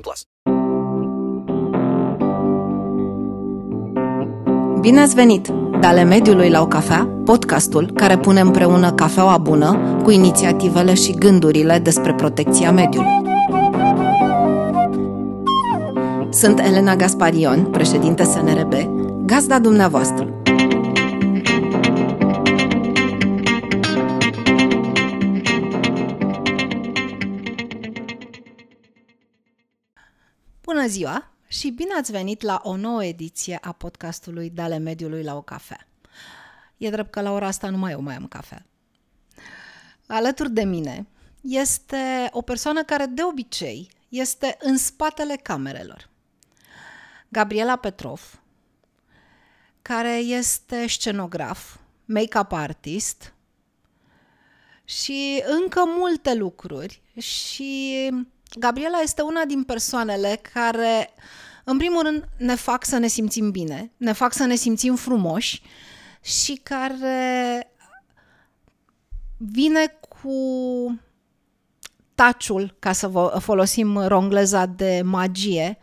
plus. Bine ați venit! Dale mediului la o cafea, podcastul care pune împreună cafeaua bună cu inițiativele și gândurile despre protecția mediului. Sunt Elena Gasparion, președinte SNRB, gazda dumneavoastră. Bună ziua și bine ați venit la o nouă ediție a podcastului Dale mediului la o cafea. E drept că la ora asta nu mai eu mai am cafea. Alături de mine este o persoană care de obicei este în spatele camerelor. Gabriela Petrov, care este scenograf, make-up artist și încă multe lucruri. Și Gabriela este una din persoanele care, în primul rând, ne fac să ne simțim bine, ne fac să ne simțim frumoși și care vine cu taciul, ca să vă folosim rongleza de magie,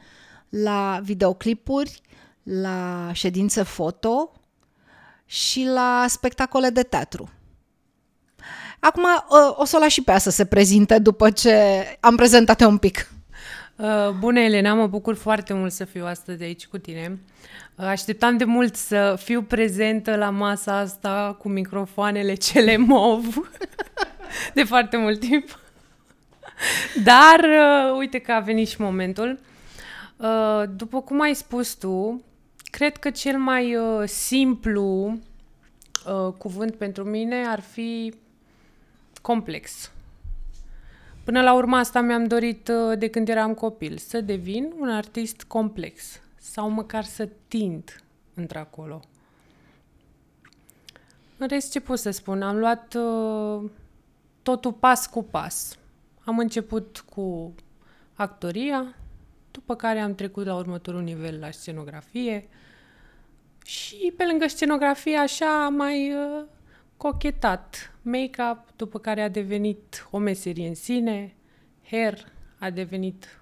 la videoclipuri, la ședințe foto și la spectacole de teatru. Acum o să o las și pe ea să se prezinte după ce am prezentat-o un pic. Uh, bună, Elena, mă bucur foarte mult să fiu astăzi aici cu tine. Uh, așteptam de mult să fiu prezentă la masa asta cu microfoanele cele mov de foarte mult timp. Dar uh, uite că a venit și momentul. Uh, după cum ai spus tu, cred că cel mai uh, simplu uh, cuvânt pentru mine ar fi complex. Până la urmă asta mi-am dorit uh, de când eram copil, să devin un artist complex sau măcar să tind într-acolo. În rest, ce pot să spun? Am luat uh, totul pas cu pas. Am început cu actoria, după care am trecut la următorul nivel la scenografie și pe lângă scenografie așa am mai uh, cochetat make-up, după care a devenit o meserie în sine, hair a devenit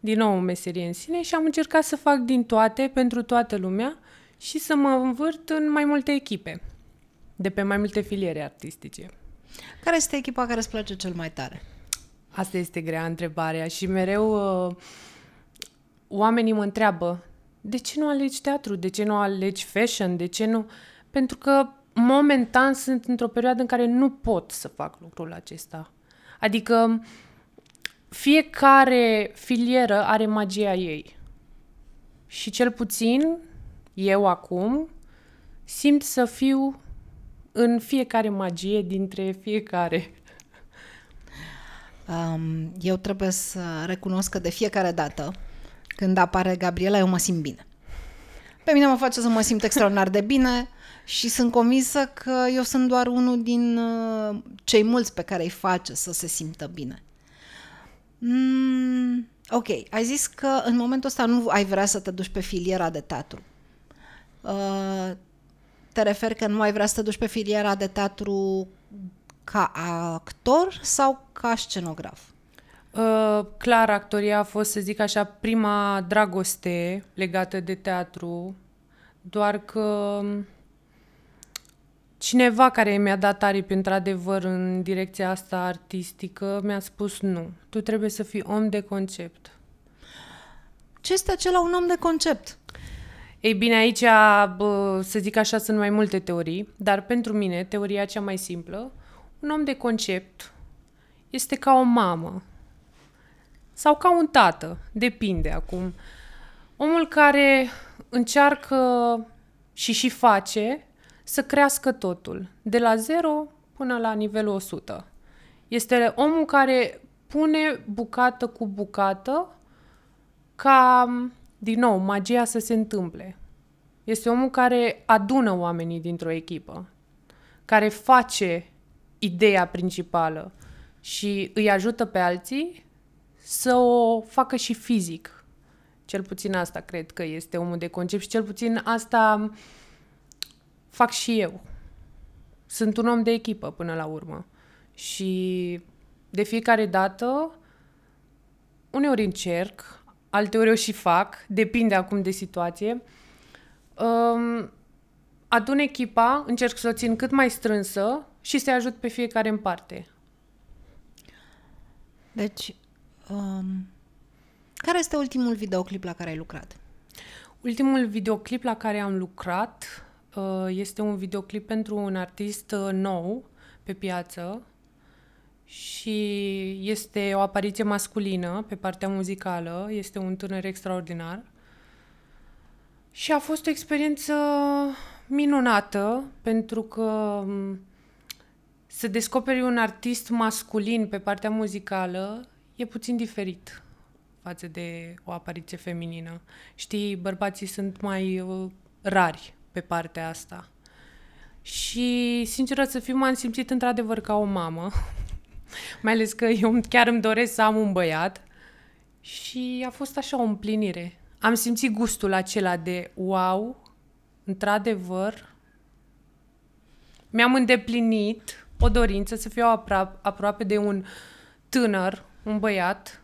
din nou o meserie în sine și am încercat să fac din toate pentru toată lumea și să mă învârt în mai multe echipe, de pe mai multe filiere artistice. Care este echipa care îți place cel mai tare? Asta este grea întrebarea și mereu uh, oamenii mă întreabă de ce nu alegi teatru, de ce nu alegi fashion, de ce nu... Pentru că momentan sunt într-o perioadă în care nu pot să fac lucrul acesta. Adică fiecare filieră are magia ei. Și cel puțin eu acum simt să fiu în fiecare magie dintre fiecare. Um, eu trebuie să recunosc că de fiecare dată când apare Gabriela, eu mă simt bine. Pe mine mă face să mă simt extraordinar de bine și sunt convinsă că eu sunt doar unul din uh, cei mulți pe care îi face să se simtă bine. Mm, ok, ai zis că în momentul ăsta nu ai vrea să te duci pe filiera de teatru. Uh, te referi că nu ai vrea să te duci pe filiera de teatru ca actor sau ca scenograf? Uh, clar, actoria a fost, să zic așa, prima dragoste legată de teatru, doar că cineva care mi-a dat aripi într-adevăr în direcția asta artistică mi-a spus nu, tu trebuie să fii om de concept. Ce este acela un om de concept? Ei bine, aici, bă, să zic așa, sunt mai multe teorii, dar pentru mine, teoria cea mai simplă, un om de concept este ca o mamă sau ca un tată, depinde acum. Omul care încearcă și și face să crească totul, de la 0 până la nivelul 100. Este omul care pune bucată cu bucată ca, din nou, magia să se întâmple. Este omul care adună oamenii dintr-o echipă, care face ideea principală și îi ajută pe alții să o facă și fizic. Cel puțin asta cred că este omul de concept și cel puțin asta fac și eu. Sunt un om de echipă până la urmă. Și de fiecare dată, uneori încerc, alteori o și fac, depinde acum de situație. Um, adun echipa, încerc să o țin cât mai strânsă și să ajut pe fiecare în parte. Deci, um, care este ultimul videoclip la care ai lucrat? Ultimul videoclip la care am lucrat uh, este un videoclip pentru un artist uh, nou pe piață și este o apariție masculină pe partea muzicală, este un tânăr extraordinar. Și a fost o experiență minunată pentru că um, să descoperi un artist masculin pe partea muzicală e puțin diferit față de o apariție feminină. Știi, bărbații sunt mai uh, rari pe partea asta. Și, sinceră să fiu, m-am simțit într-adevăr ca o mamă. mai ales că eu chiar îmi doresc să am un băiat. Și a fost așa o împlinire. Am simțit gustul acela de wow, într-adevăr, mi-am îndeplinit o dorință să fiu apro- aproape de un tânăr, un băiat,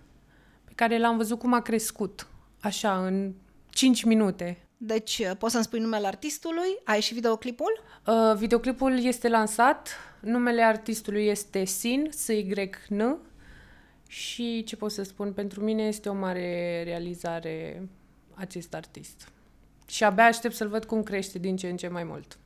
pe care l-am văzut cum a crescut, așa, în 5 minute. Deci, uh, poți să-mi spui numele artistului? Ai și videoclipul? Uh, videoclipul este lansat, numele artistului este Sin, S-Y-N, și ce pot să spun, pentru mine este o mare realizare acest artist. Și abia aștept să-l văd cum crește din ce în ce mai mult.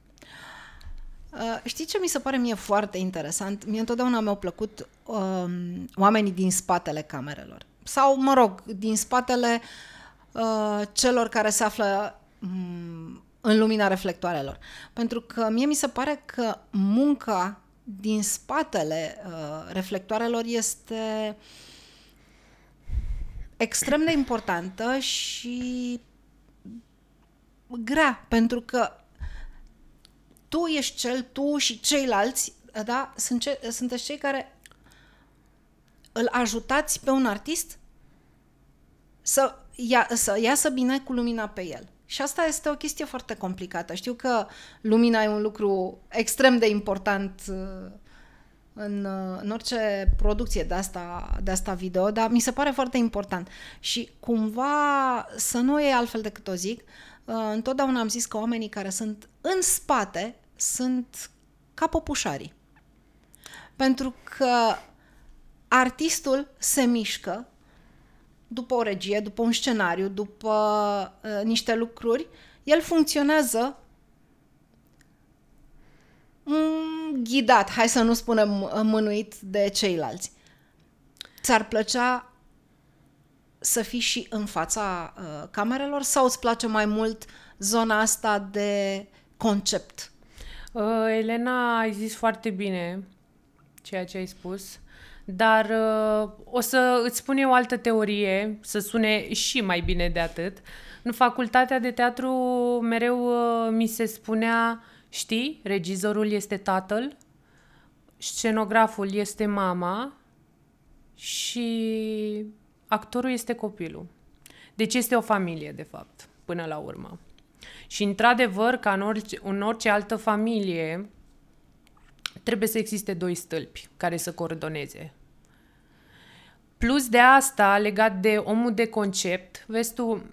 Uh, știi ce mi se pare mie foarte interesant? Mie întotdeauna mi-au plăcut um, oamenii din spatele camerelor. Sau, mă rog, din spatele uh, celor care se află um, în lumina reflectoarelor. Pentru că mie mi se pare că munca din spatele uh, reflectoarelor este extrem de importantă și grea, pentru că tu ești cel, tu și ceilalți, da, sunt ce, sunteți cei care îl ajutați pe un artist să, ia, să iasă bine cu lumina pe el. Și asta este o chestie foarte complicată. Știu că lumina e un lucru extrem de important uh, în, uh, în orice producție de asta, de asta video, dar mi se pare foarte important. Și cumva să nu e altfel decât o zic, uh, întotdeauna am zis că oamenii care sunt în spate sunt ca popușarii. Pentru că artistul se mișcă după o regie, după un scenariu, după uh, niște lucruri, el funcționează mm, ghidat, hai să nu spunem mânuit de ceilalți. Ți-ar plăcea să fii și în fața uh, camerelor sau îți place mai mult zona asta de concept? Uh, Elena, ai zis foarte bine ceea ce ai spus, dar uh, o să îți spun eu o altă teorie, să sune și mai bine de atât. În facultatea de teatru mereu uh, mi se spunea, știi, regizorul este tatăl, scenograful este mama și actorul este copilul. Deci este o familie, de fapt, până la urmă. Și într-adevăr, ca în orice, în orice altă familie, trebuie să existe doi stâlpi care să coordoneze. Plus de asta, legat de omul de concept, vezi tu,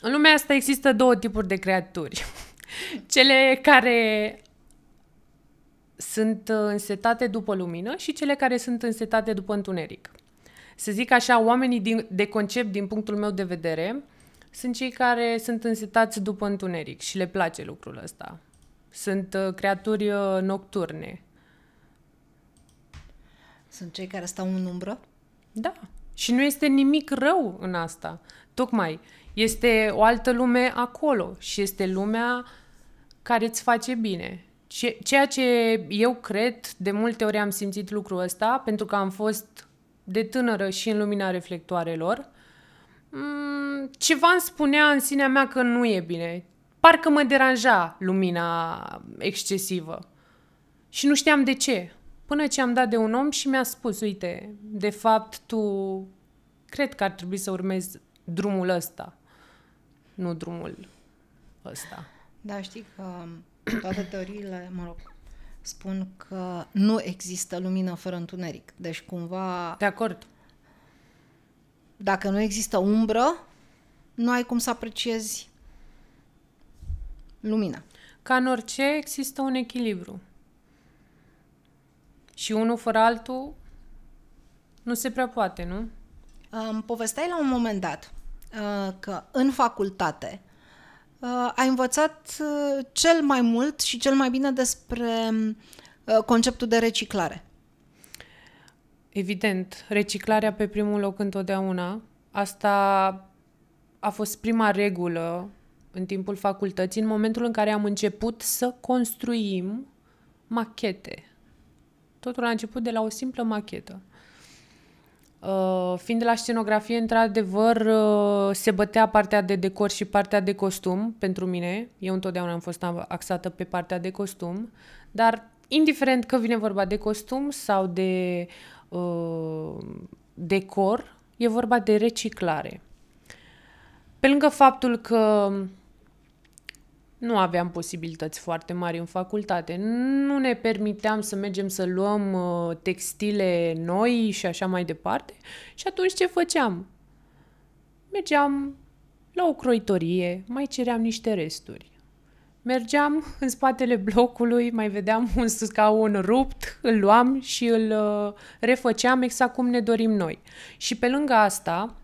în lumea asta există două tipuri de creaturi. Cele care sunt însetate după lumină și cele care sunt însetate după întuneric. Să zic așa, oamenii din, de concept, din punctul meu de vedere, sunt cei care sunt însetați după întuneric și le place lucrul ăsta. Sunt uh, creaturi uh, nocturne. Sunt cei care stau în umbră? Da. Și nu este nimic rău în asta. Tocmai este o altă lume acolo și este lumea care îți face bine. Ce- Ceea ce eu cred, de multe ori am simțit lucrul ăsta, pentru că am fost de tânără și în lumina reflectoarelor, mm, ceva îmi spunea în sinea mea că nu e bine. Parcă mă deranja lumina excesivă. Și nu știam de ce. Până ce am dat de un om și mi-a spus, uite, de fapt tu cred că ar trebui să urmezi drumul ăsta, nu drumul ăsta. Da, știi că toate teoriile, mă rog, spun că nu există lumină fără întuneric. Deci cumva, De acord? dacă nu există umbră, nu ai cum să apreciezi lumina. Ca în orice, există un echilibru. Și unul fără altul nu se prea poate, nu? Îmi povesteai la un moment dat uh, că în facultate uh, ai învățat uh, cel mai mult și cel mai bine despre uh, conceptul de reciclare. Evident, reciclarea pe primul loc întotdeauna. Asta a fost prima regulă în timpul facultății, în momentul în care am început să construim machete. Totul a început de la o simplă machetă. Uh, fiind de la scenografie, într-adevăr, uh, se bătea partea de decor și partea de costum pentru mine. Eu întotdeauna am fost axată pe partea de costum, dar indiferent că vine vorba de costum sau de uh, decor, e vorba de reciclare. Pe lângă faptul că nu aveam posibilități foarte mari în facultate. Nu ne permiteam să mergem să luăm uh, textile noi și așa mai departe. Și atunci ce făceam? Mergeam la o croitorie, mai ceream niște resturi. Mergeam în spatele blocului, mai vedeam un scaun rupt, îl luam și îl uh, refăceam exact cum ne dorim noi. Și pe lângă asta,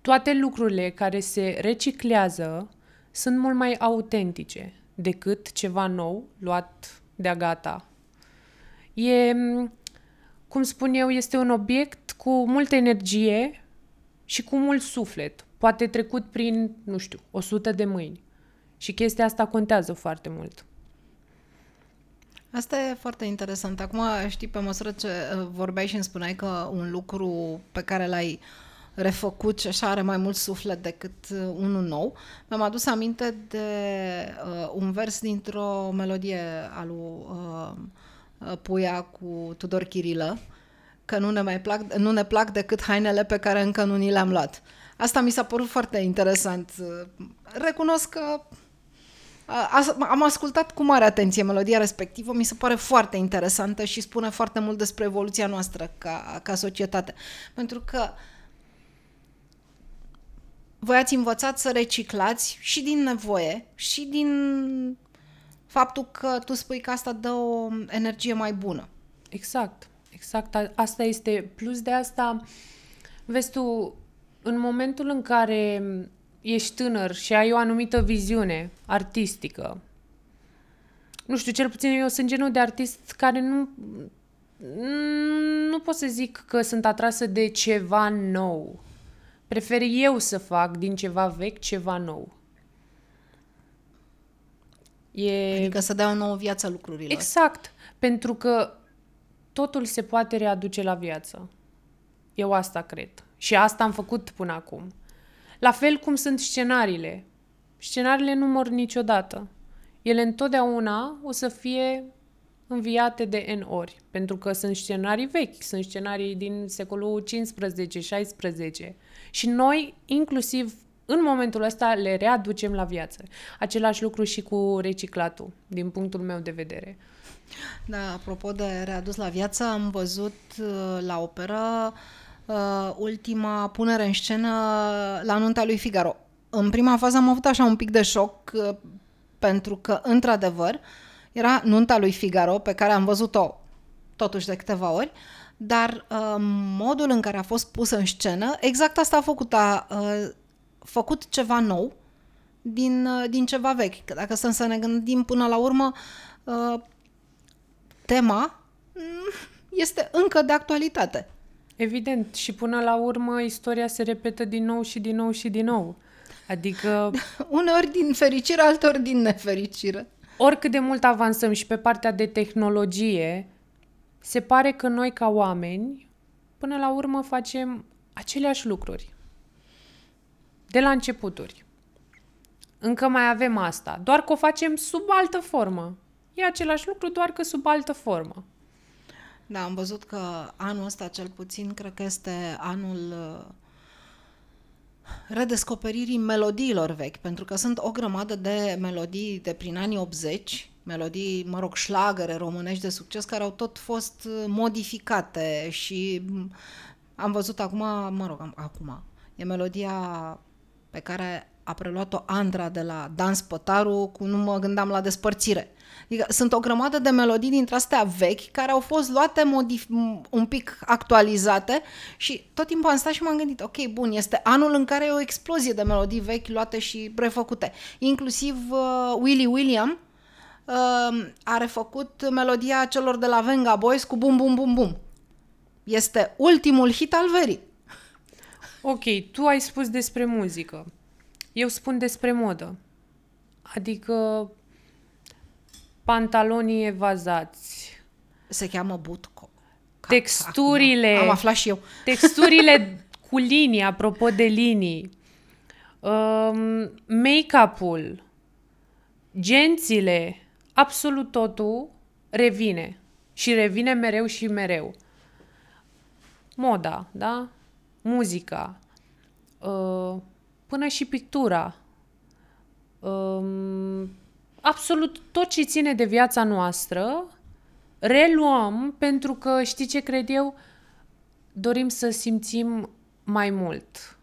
toate lucrurile care se reciclează sunt mult mai autentice decât ceva nou luat de-a gata. E, cum spun eu, este un obiect cu multă energie și cu mult suflet, poate trecut prin, nu știu, o sută de mâini. Și chestia asta contează foarte mult. Asta e foarte interesant. Acum, știi, pe măsură ce uh, vorbeai și îmi spuneai că un lucru pe care l-ai refăcut și așa are mai mult suflet decât uh, unul nou, mi-am adus aminte de uh, un vers dintr-o melodie a lui uh, uh, Puia cu Tudor Chirilă, că nu ne mai plac, nu ne plac decât hainele pe care încă nu ni le-am luat. Asta mi s-a părut foarte interesant. Recunosc că a- am ascultat cu mare atenție melodia respectivă, mi se pare foarte interesantă și spune foarte mult despre evoluția noastră ca, ca societate. Pentru că voi ați învățat să reciclați și din nevoie și din faptul că tu spui că asta dă o energie mai bună. Exact, exact. A- Asta este, plus de asta, vezi tu, în momentul în care ești tânăr și ai o anumită viziune artistică, nu știu, cel puțin eu sunt genul de artist care nu nu pot să zic că sunt atrasă de ceva nou. Prefer eu să fac din ceva vechi ceva nou. E... Adică să dea o nouă viață lucrurilor. Exact, pentru că totul se poate readuce la viață. Eu asta cred. Și asta am făcut până acum. La fel cum sunt scenariile. Scenariile nu mor niciodată. Ele întotdeauna o să fie înviate de N ori, pentru că sunt scenarii vechi, sunt scenarii din secolul 15-16 și noi, inclusiv în momentul ăsta, le readucem la viață. Același lucru și cu reciclatul, din punctul meu de vedere. Da, apropo de readus la viață, am văzut uh, la operă uh, ultima punere în scenă la nunta lui Figaro. În prima fază am avut așa un pic de șoc uh, pentru că, într-adevăr, era nunta lui Figaro pe care am văzut-o totuși de câteva ori, dar uh, modul în care a fost pusă în scenă, exact asta a făcut, a uh, făcut ceva nou din, uh, din ceva vechi. Că dacă stăm să ne gândim până la urmă, uh, tema mm, este încă de actualitate. Evident, și până la urmă istoria se repetă din nou și din nou și din nou. Adică Uneori din fericire, alteori din nefericire. oricât de mult avansăm și pe partea de tehnologie, se pare că noi ca oameni, până la urmă facem aceleași lucruri. De la începuturi. Încă mai avem asta, doar că o facem sub altă formă. E același lucru, doar că sub altă formă. Da, am văzut că anul ăsta, cel puțin, cred că este anul uh, redescoperirii melodiilor vechi, pentru că sunt o grămadă de melodii de prin anii 80, melodii, mă rog, șlagăre românești de succes, care au tot fost uh, modificate și m, am văzut acum, mă rog, am, acum, e melodia pe care a preluat-o Andra de la Dans Pătaru cu Nu mă gândeam la despărțire. Adică sunt o grămadă de melodii dintre astea vechi care au fost luate modif- m- un pic actualizate și tot timpul am stat și m-am gândit, ok, bun, este anul în care e o explozie de melodii vechi luate și refăcute. Inclusiv uh, Willie William uh, a refăcut melodia celor de la Venga Boys cu Bum Bum Bum Bum. Este ultimul hit al verii. Ok, tu ai spus despre muzică. Eu spun despre modă. Adică pantalonii evazați, Se cheamă Butco. Ca- Texturile. acum Am aflat și eu. texturile cu linii, apropo de linii, um, make-up-ul, gențile, absolut totul revine. Și revine mereu și mereu. Moda, da? Muzica, uh, până și pictura. Um, absolut tot ce ține de viața noastră reluăm pentru că, știi ce cred eu, dorim să simțim mai mult.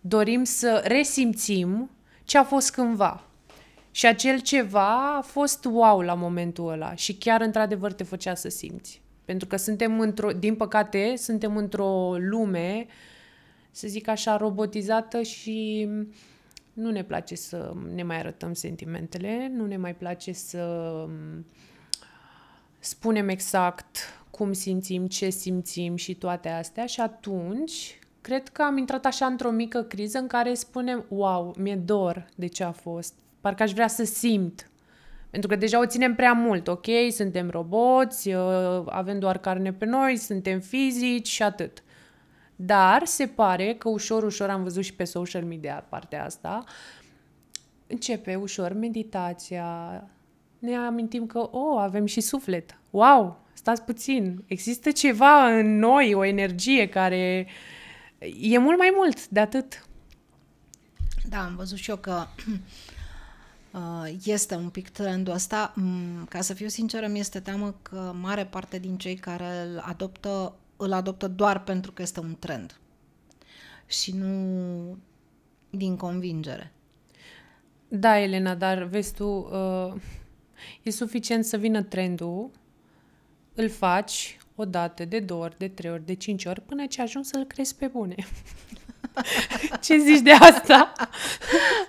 Dorim să resimțim ce a fost cândva. Și acel ceva a fost wow la momentul ăla și chiar într-adevăr te făcea să simți. Pentru că suntem într-o, din păcate, suntem într-o lume, să zic așa, robotizată și nu ne place să ne mai arătăm sentimentele, nu ne mai place să spunem exact cum simțim, ce simțim și toate astea și atunci cred că am intrat așa într-o mică criză în care spunem, wow, mi-e dor de ce a fost, parcă aș vrea să simt. Pentru că deja o ținem prea mult, ok, suntem roboți, uh, avem doar carne pe noi, suntem fizici și atât. Dar se pare că ușor, ușor am văzut și pe social media partea asta, începe ușor meditația, ne amintim că, oh, avem și suflet. Wow, stați puțin, există ceva în noi, o energie care e mult mai mult de atât. Da, am văzut și eu că uh, este un pic trendul ăsta. Mm, Ca să fiu sinceră, mi este teamă că mare parte din cei care îl adoptă, îl adoptă doar pentru că este un trend și nu din convingere. Da, Elena, dar vezi tu, uh, e suficient să vină trendul, îl faci o dată, de două ori, de trei ori, de cinci ori, până ce ajungi să-l crezi pe bune. Ce zici de asta?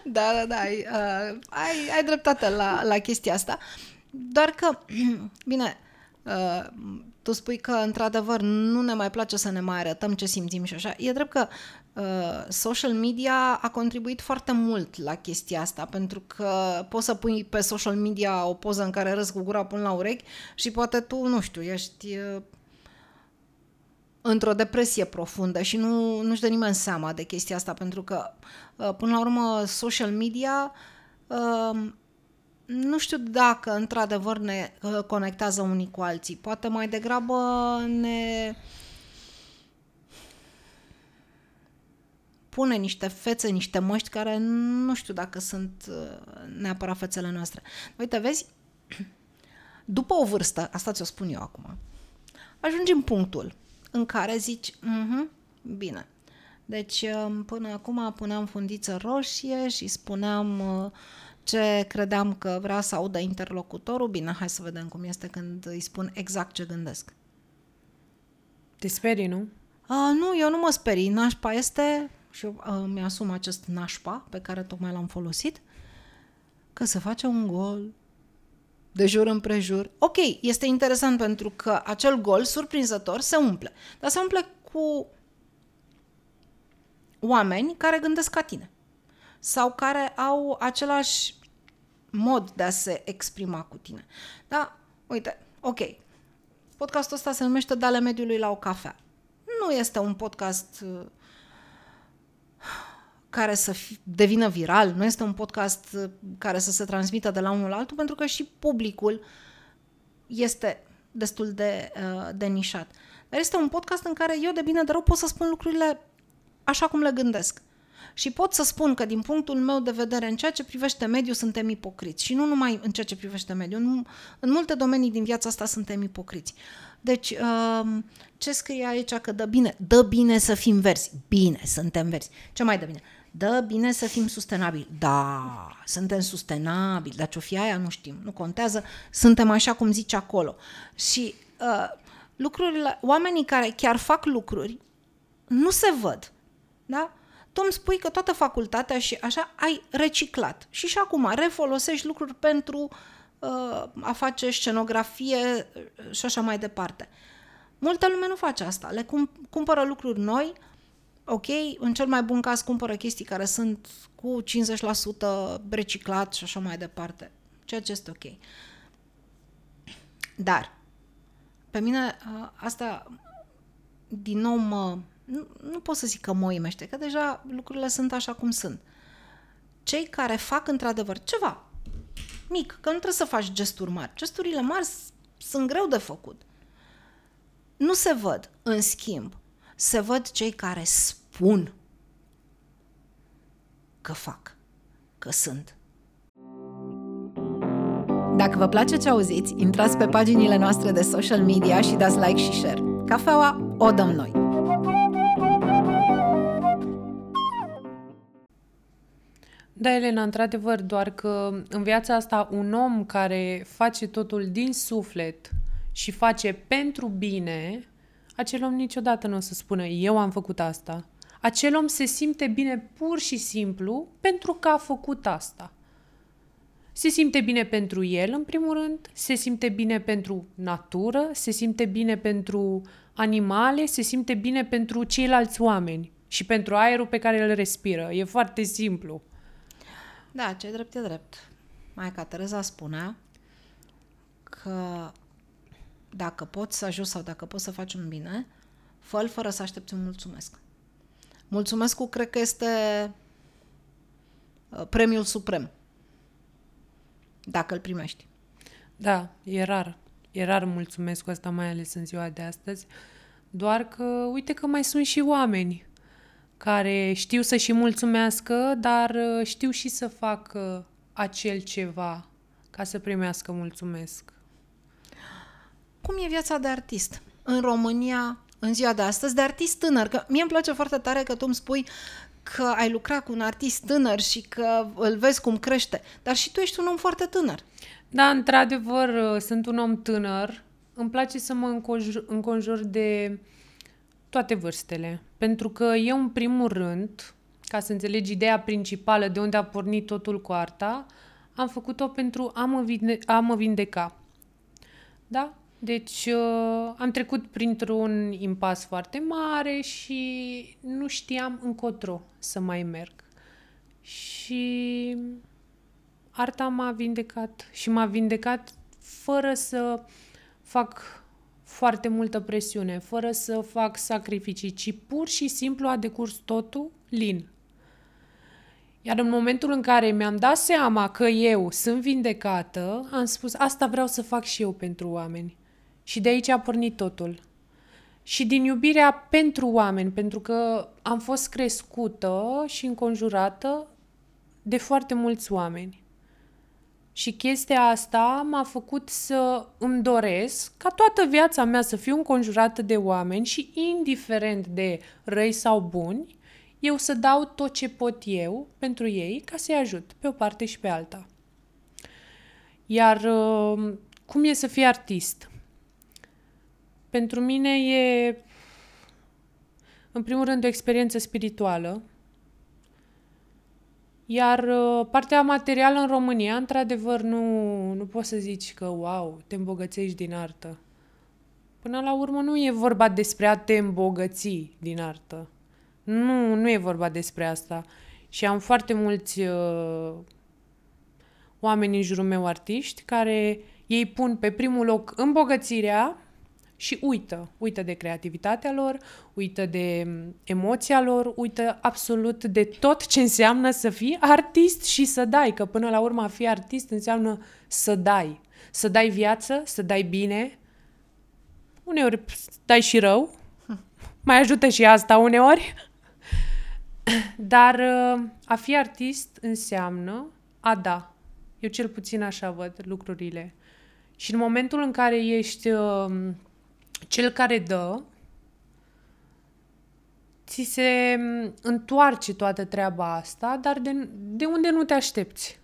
Da, da, da, ai, uh, ai, ai dreptate la, la chestia asta. Doar că, bine, uh, tu spui că, într-adevăr, nu ne mai place să ne mai arătăm ce simțim și așa. E drept că uh, social media a contribuit foarte mult la chestia asta, pentru că poți să pui pe social media o poză în care râzi cu gura până la urechi și poate tu, nu știu, ești uh, într-o depresie profundă și nu, nu-și dă nimeni seama de chestia asta, pentru că, uh, până la urmă, social media uh, nu știu dacă într-adevăr ne uh, conectează unii cu alții. Poate mai degrabă ne pune niște fețe, niște măști care nu știu dacă sunt uh, neapărat fețele noastre. Uite, vezi, după o vârstă, asta ți-o spun eu acum, ajungi în punctul în care zici, mhm, bine, deci uh, până acum puneam fundiță roșie și spuneam uh, ce credeam că vrea să audă interlocutorul, bine, hai să vedem cum este când îi spun exact ce gândesc. Te sperii, nu? A, nu, eu nu mă sperii, nașpa este și eu uh, mi-asum acest nașpa pe care tocmai l-am folosit, că se face un gol de jur împrejur. Ok, este interesant pentru că acel gol, surprinzător, se umple. Dar se umple cu oameni care gândesc ca tine sau care au același mod de a se exprima cu tine. Da? Uite, ok, podcastul ăsta se numește Dale mediului la o cafea. Nu este un podcast uh, care să fi, devină viral, nu este un podcast uh, care să se transmită de la unul la altul, pentru că și publicul este destul de, uh, de nișat. Dar este un podcast în care eu, de bine de rău, pot să spun lucrurile așa cum le gândesc. Și pot să spun că, din punctul meu de vedere, în ceea ce privește mediul, suntem ipocriți. Și nu numai în ceea ce privește mediul, în, în multe domenii din viața asta suntem ipocriți. Deci, um, ce scrie aici că dă bine? Dă bine să fim verzi. Bine, suntem verzi. Ce mai dă bine? Dă bine să fim sustenabili. Da, suntem sustenabili, dar ce-o fi aia nu știm, nu contează, suntem așa cum zice acolo. Și uh, lucrurile, oamenii care chiar fac lucruri, nu se văd. Da? tu îmi spui că toată facultatea și așa ai reciclat și și acum refolosești lucruri pentru uh, a face scenografie uh, și așa mai departe. Multă lume nu face asta. Le cum, cumpără lucruri noi, ok, în cel mai bun caz cumpără chestii care sunt cu 50% reciclat și așa mai departe. Ceea ce este ok. Dar, pe mine uh, asta din nou mă, nu, nu pot să zic că mă uimește, că deja lucrurile sunt așa cum sunt. Cei care fac într-adevăr ceva mic, că nu trebuie să faci gesturi mari. Gesturile mari sunt greu de făcut. Nu se văd, în schimb, se văd cei care spun că fac, că sunt. Dacă vă place ce auziți, intrați pe paginile noastre de social media și dați like și share. Cafeaua o dăm noi! Da, Elena, într-adevăr, doar că în viața asta un om care face totul din suflet și face pentru bine, acel om niciodată nu o să spună eu am făcut asta. Acel om se simte bine pur și simplu pentru că a făcut asta. Se simte bine pentru el, în primul rând, se simte bine pentru natură, se simte bine pentru animale, se simte bine pentru ceilalți oameni și pentru aerul pe care îl respiră. E foarte simplu. Da, ce drept e drept. Maica Tereza spunea că dacă poți să ajuți sau dacă poți să faci un bine, fă fără să aștepți un mulțumesc. Mulțumesc cred că este uh, premiul suprem. Dacă îl primești. Da, e rar. E rar mulțumesc cu asta, mai ales în ziua de astăzi. Doar că, uite că mai sunt și oameni care știu să și mulțumească, dar uh, știu și să facă acel ceva ca să primească mulțumesc. Cum e viața de artist în România în ziua de astăzi, de artist tânăr? Că mie îmi place foarte tare că tu îmi spui că ai lucrat cu un artist tânăr și că îl vezi cum crește, dar și tu ești un om foarte tânăr. Da, într-adevăr, uh, sunt un om tânăr. Îmi place să mă înconjur, înconjur de toate vârstele. Pentru că eu, în primul rând, ca să înțelegi ideea principală de unde a pornit totul cu arta, am făcut-o pentru a mă, vinde- a mă vindeca. Da? Deci uh, am trecut printr-un impas foarte mare și nu știam încotro să mai merg. Și arta m-a vindecat și m-a vindecat fără să fac foarte multă presiune, fără să fac sacrificii, ci pur și simplu a decurs totul lin. Iar în momentul în care mi-am dat seama că eu sunt vindecată, am spus, asta vreau să fac și eu pentru oameni. Și de aici a pornit totul. Și din iubirea pentru oameni, pentru că am fost crescută și înconjurată de foarte mulți oameni. Și chestia asta m-a făcut să îmi doresc ca toată viața mea să fiu înconjurată de oameni și indiferent de răi sau buni, eu să dau tot ce pot eu pentru ei ca să-i ajut pe o parte și pe alta. Iar uh, cum e să fii artist? Pentru mine e, în primul rând, o experiență spirituală, Iar uh, partea materială în România, într-adevăr, nu, nu poți să zici că, wow, te îmbogățești din artă. Până la urmă nu e vorba despre a te îmbogăți din artă. Nu, nu e vorba despre asta. Și am foarte mulți uh, oameni în jurul meu artiști care ei pun pe primul loc îmbogățirea și uită. Uită de creativitatea lor, uită de mm, emoția lor, uită absolut de tot ce înseamnă să fii artist și să dai. Că până la urmă a fi artist înseamnă să dai. Să dai viață, să dai bine. Uneori dai și rău. Mai ajută și asta uneori. Dar uh, a fi artist înseamnă a da. Eu cel puțin așa văd lucrurile. Și în momentul în care ești uh, cel care dă, ți se mm, întoarce toată treaba asta, dar de, de unde nu te aștepți.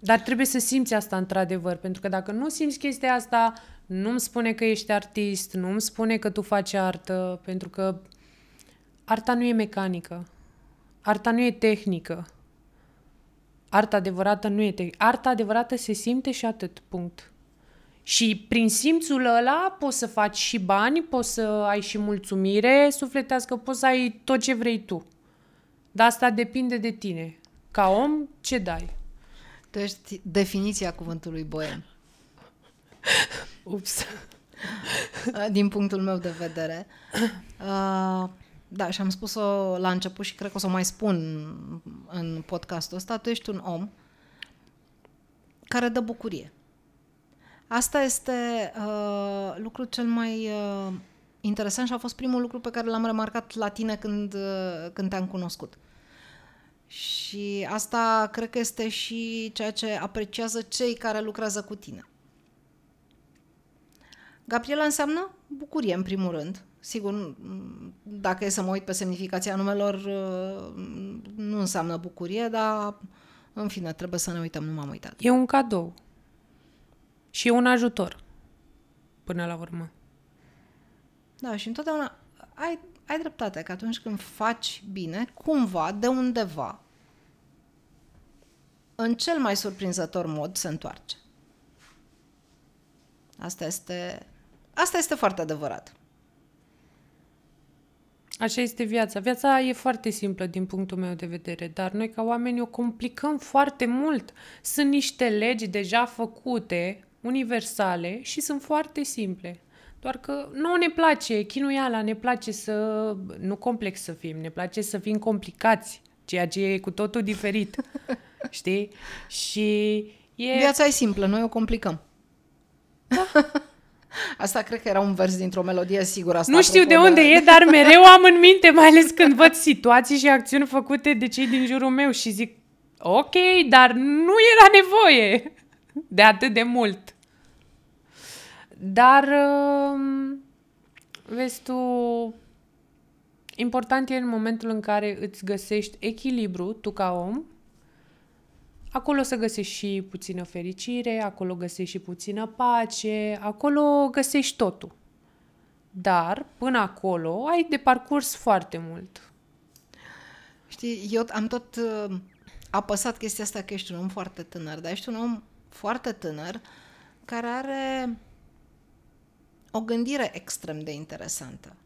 Dar trebuie să simți asta într-adevăr, pentru că dacă nu simți chestia asta, nu-mi spune că ești artist, nu-mi spune că tu faci artă, pentru că arta nu e mecanică. Arta nu e tehnică. Arta adevărată nu e tehnică. Arta adevărată se simte și atât, punct. Și prin simțul ăla poți să faci și bani, poți să ai și mulțumire sufletească, poți să ai tot ce vrei tu. Dar asta depinde de tine. Ca om, ce dai? Tu ești definiția cuvântului boem. Ups. Din punctul meu de vedere. Uh, da, și am spus-o la început și cred că o să o mai spun în podcastul ăsta. Tu ești un om care dă bucurie. Asta este uh, lucrul cel mai uh, interesant și a fost primul lucru pe care l-am remarcat la tine când, uh, când te-am cunoscut. Și asta cred că este și ceea ce apreciază cei care lucrează cu tine. Gabriela înseamnă bucurie, în primul rând. Sigur, dacă e să mă uit pe semnificația numelor, uh, nu înseamnă bucurie, dar, în fine, trebuie să ne uităm, nu m-am uitat. E un cadou. Și e un ajutor, până la urmă. Da, și întotdeauna ai, ai dreptate că atunci când faci bine, cumva, de undeva, în cel mai surprinzător mod, se întoarce. Asta este, asta este foarte adevărat. Așa este viața. Viața e foarte simplă din punctul meu de vedere, dar noi ca oameni o complicăm foarte mult. Sunt niște legi deja făcute universale și sunt foarte simple. Doar că nu ne place chinuiala, ne place să nu complex să fim, ne place să fim complicați, ceea ce e cu totul diferit. Știi? Și e... Viața e simplă, noi o complicăm. Asta cred că era un vers dintr-o melodie, sigur. Asta nu știu de unde de... e, dar mereu am în minte, mai ales când văd situații și acțiuni făcute de cei din jurul meu și zic, ok, dar nu era nevoie de atât de mult. Dar, um, vezi tu, important e în momentul în care îți găsești echilibru, tu ca om, acolo să găsești și puțină fericire, acolo găsești și puțină pace, acolo găsești totul. Dar, până acolo, ai de parcurs foarte mult. Știi, eu am tot uh, apăsat chestia asta că ești un om foarte tânăr, dar ești un om foarte tânăr care are o gândire extrem de interesantă.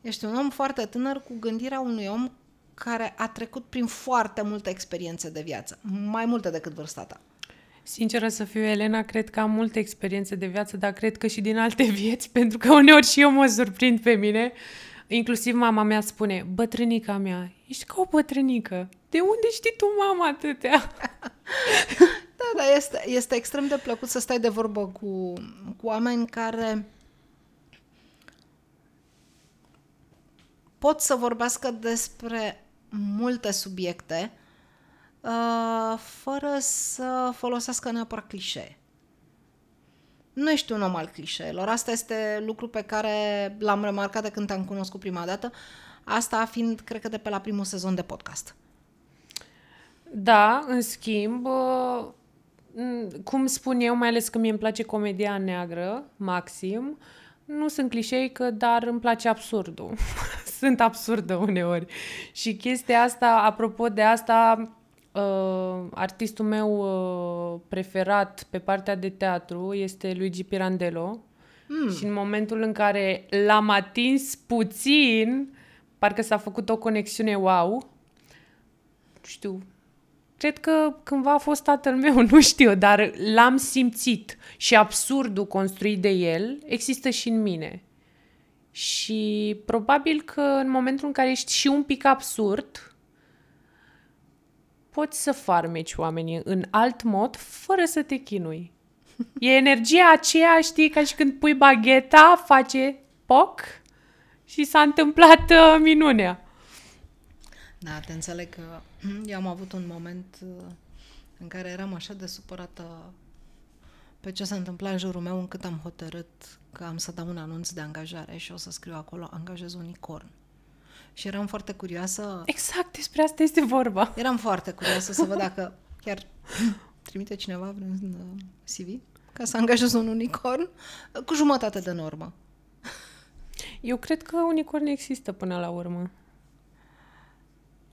Ești un om foarte tânăr cu gândirea unui om care a trecut prin foarte multe experiențe de viață, mai multe decât vârsta ta. Sinceră să fiu, Elena, cred că am multe experiențe de viață, dar cred că și din alte vieți, pentru că uneori și eu mă surprind pe mine. Inclusiv mama mea spune, bătrânica mea, ești ca o bătrânică. De unde știi tu, mama, atâtea? da, da, este, este extrem de plăcut să stai de vorbă cu, cu oameni care pot să vorbească despre multe subiecte uh, fără să folosească neapărat clișee. Nu ești un om al clișeelor. Asta este lucru pe care l-am remarcat de când te-am cunoscut prima dată. Asta fiind, cred că, de pe la primul sezon de podcast. Da, în schimb, cum spun eu, mai ales că mie îmi place comedia neagră, maxim, Nu sunt clișeică, dar îmi place absurdul. sunt absurdă uneori. Și chestia asta, apropo de asta, uh, artistul meu uh, preferat pe partea de teatru este Luigi Pirandello. Mm. Și în momentul în care l-am atins puțin, parcă s-a făcut o conexiune wow. Nu știu, cred că cândva a fost tatăl meu, nu știu, dar l-am simțit și absurdul construit de el există și în mine. Și probabil că în momentul în care ești și un pic absurd, poți să farmeci oamenii în alt mod fără să te chinui. E energia aceea, știi, ca și când pui bagheta, face poc și s-a întâmplat uh, minunea. Da, te înțeleg că eu am avut un moment uh, în care eram așa de supărată pe ce se întâmpla în jurul meu încât am hotărât că am să dau un anunț de angajare și o să scriu acolo angajez unicorn. Și eram foarte curioasă. Exact, despre asta este vorba. Eram foarte curioasă să văd dacă chiar trimite cineva vreun uh, CV ca să angajez un unicorn cu jumătate de normă. Eu cred că unicorn există până la urmă.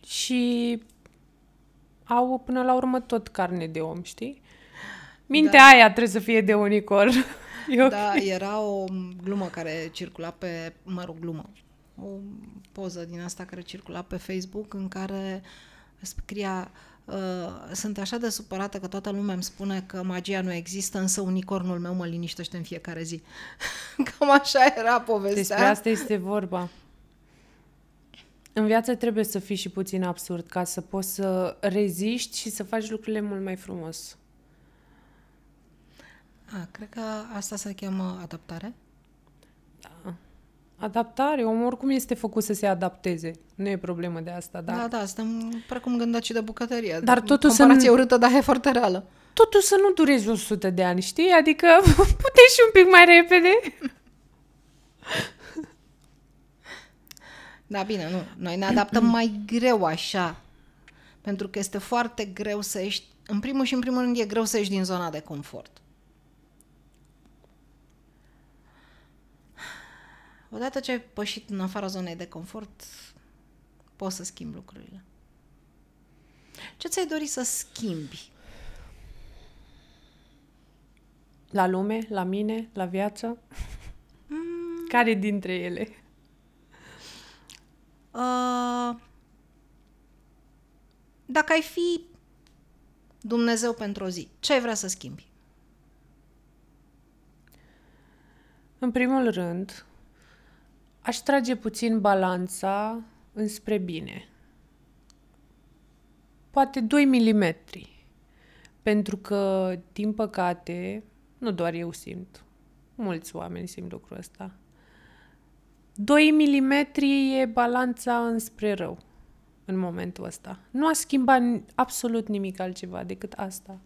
Și au până la urmă tot carne de om, știi? Mintea da. aia trebuie să fie de unicorn. E da, okay. era o glumă care circula pe, mă rog, glumă, o poză din asta care circula pe Facebook în care scria uh, sunt așa de supărată că toată lumea îmi spune că magia nu există, însă unicornul meu mă liniștește în fiecare zi. Cam așa era povestea. Despre asta este vorba. În viață trebuie să fii și puțin absurd ca să poți să reziști și să faci lucrurile mult mai frumos. A, cred că asta se cheamă adaptare. Da. Adaptare, omul oricum este făcut să se adapteze. Nu e problemă de asta, da? Da, da, suntem precum gândaci de bucătărie. Dar totul să nu... urâtă, dar e foarte reală. Totul să nu dureze 100 de ani, știi? Adică puteți și un pic mai repede. Da, bine, nu. Noi ne adaptăm mai greu așa. Pentru că este foarte greu să ieși... În primul și în primul rând e greu să ieși din zona de confort. Odată ce ai pășit în afara zonei de confort, poți să schimbi lucrurile. Ce ți-ai dori să schimbi? La lume, la mine, la viață? Mm. Care dintre ele? Uh, dacă ai fi Dumnezeu pentru o zi, ce ai vrea să schimbi? În primul rând, aș trage puțin balanța înspre bine. Poate 2 mm. Pentru că, din păcate, nu doar eu simt, mulți oameni simt lucrul ăsta. 2 mm e balanța înspre rău în momentul ăsta. Nu a schimbat absolut nimic altceva decât asta.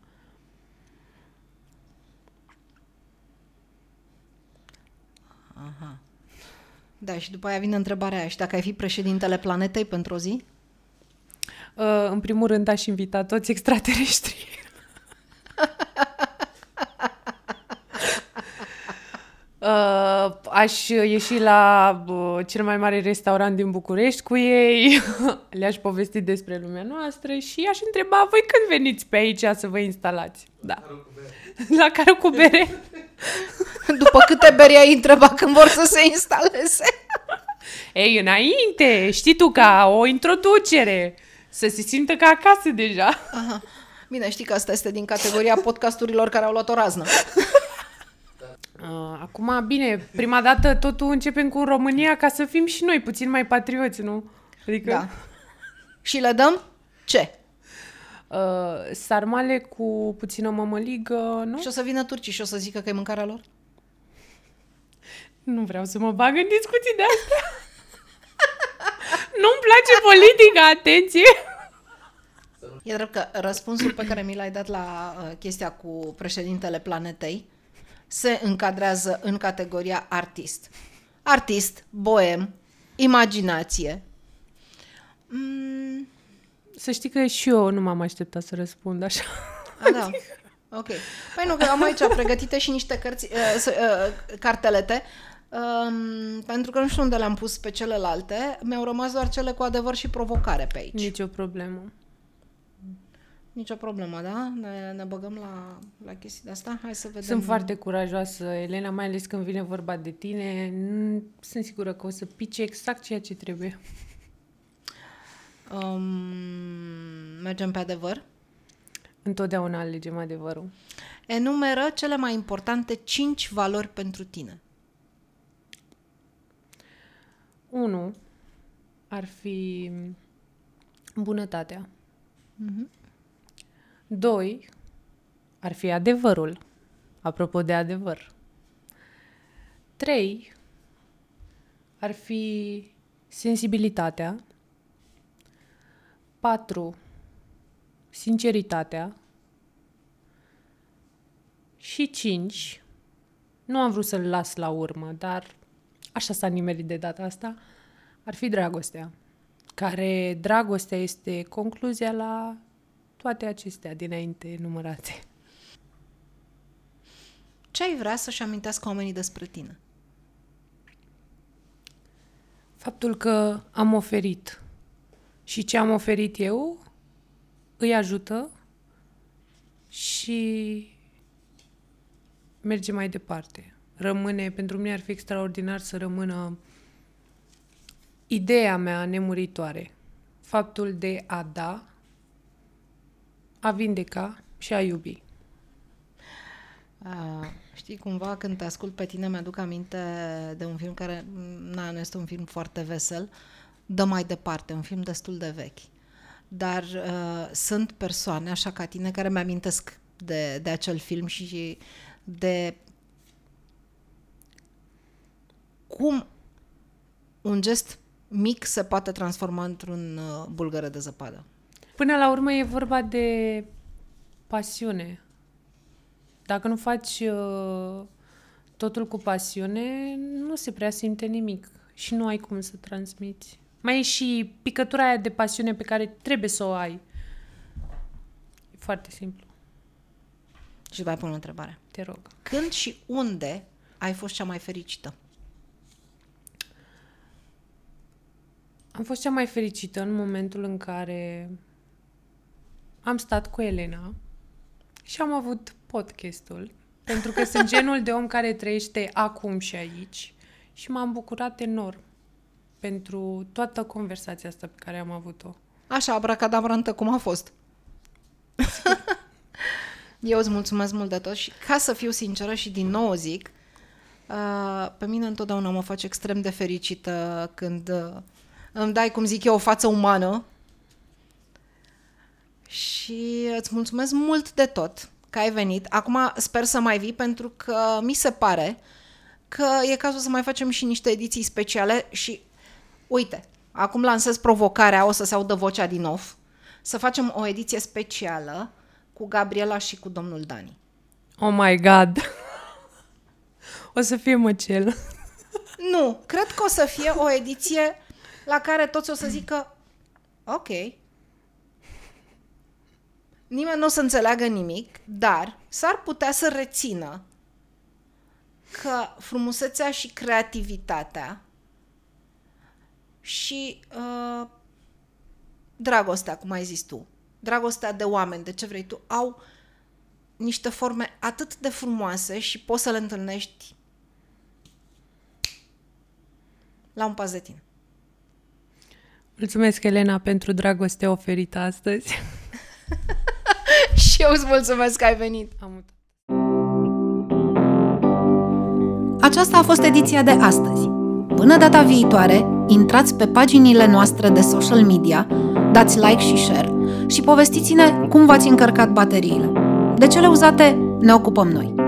Aha. Da, și după aia vine întrebarea aia. Și dacă ai fi președintele planetei pentru o zi? Uh, în primul rând aș invita toți extraterestrii. Uh, aș ieși la uh, cel mai mare restaurant din București cu ei, le-aș povesti despre lumea noastră și aș întreba, voi când veniți pe aici să vă instalați? Da. La care cu bere. După câte beri ai întrebat când vor să se instaleze? Ei, înainte, știi tu, ca o introducere, să se simtă ca acasă deja. Aha. Bine, știi că asta este din categoria podcasturilor care au luat o raznă. Uh, acum, bine, prima dată totul începem cu România ca să fim și noi puțin mai patrioți, nu? Adică... Da. Și le dăm ce? Uh, sarmale cu puțină mămăligă, nu? Și o să vină turcii și o să zică că e mâncarea lor? Nu vreau să mă bag în discuții de astea. Nu-mi place politica, atenție! E drept că răspunsul pe care mi l-ai dat la uh, chestia cu președintele planetei se încadrează în categoria artist. Artist, boem, imaginație. Mm. Să știi că și eu nu m-am așteptat să răspund așa. A, da. Ok. Păi nu, că am aici pregătite și niște cărți, uh, uh, cartelete Um, pentru că nu știu unde le-am pus pe celelalte, mi-au rămas doar cele cu adevăr și provocare pe aici. Nici o problemă. Nicio problemă, da? Ne, ne băgăm la, la chestii de asta? Hai să vedem. Sunt foarte curajoasă, Elena, mai ales când vine vorba de tine. Nu- Sunt sigură că o să pice exact ceea ce trebuie. Um, mergem pe adevăr. Întotdeauna alegem adevărul. Enumeră cele mai importante 5 valori pentru tine. 1. Ar fi bunătatea. 2. Ar fi adevărul. Apropo de adevăr. 3. Ar fi sensibilitatea. 4. Sinceritatea. Și 5. Nu am vrut să-l las la urmă, dar așa s-a nimerit de data asta. Ar fi dragostea. Care dragostea este concluzia la toate acestea dinainte numărate. Ce ai vrea să-și amintească oamenii despre tine? Faptul că am oferit și ce am oferit eu îi ajută și merge mai departe. Rămâne, pentru mine ar fi extraordinar să rămână ideea mea nemuritoare. Faptul de a da, a vindeca și a iubi. Uh, știi, cumva când te ascult pe tine mi-aduc aminte de un film care, na, nu este un film foarte vesel, Dă mai departe, un film destul de vechi. Dar uh, sunt persoane, așa ca tine, care mi-amintesc de, de acel film și de cum un gest mic se poate transforma într-un uh, bulgăre de zăpadă. Până la urmă e vorba de pasiune. Dacă nu faci uh, totul cu pasiune, nu se prea simte nimic și nu ai cum să transmiți. Mai e și picătura aia de pasiune pe care trebuie să o ai. E foarte simplu. Și mai pun o întrebare. Te rog. Când și unde ai fost cea mai fericită? Am fost cea mai fericită în momentul în care am stat cu Elena și am avut podcastul, pentru că sunt genul de om care trăiește acum și aici și m-am bucurat enorm pentru toată conversația asta pe care am avut-o. Așa, abracadabrantă, cum a fost? Eu îți mulțumesc mult de tot și ca să fiu sinceră și din nou o zic, uh, pe mine întotdeauna mă face extrem de fericită când uh, îmi dai, cum zic eu, o față umană și îți mulțumesc mult de tot că ai venit. Acum sper să mai vii pentru că mi se pare că e cazul să mai facem și niște ediții speciale și uite, acum lansez provocarea, o să se audă vocea din off, să facem o ediție specială cu Gabriela și cu domnul Dani. Oh my God! o să fie măcel. Nu, cred că o să fie o ediție la care toți o să zică ok, nimeni nu o să înțeleagă nimic, dar s-ar putea să rețină că frumusețea și creativitatea și uh, dragostea, cum ai zis tu, dragostea de oameni, de ce vrei tu, au niște forme atât de frumoase și poți să le întâlnești la un pas de tine. Mulțumesc, Elena, pentru dragostea oferită astăzi. și eu îți mulțumesc că ai venit. Am uitat. Aceasta a fost ediția de astăzi. Până data viitoare, intrați pe paginile noastre de social media, dați like și share și povestiți-ne cum v-ați încărcat bateriile. De cele uzate ne ocupăm noi.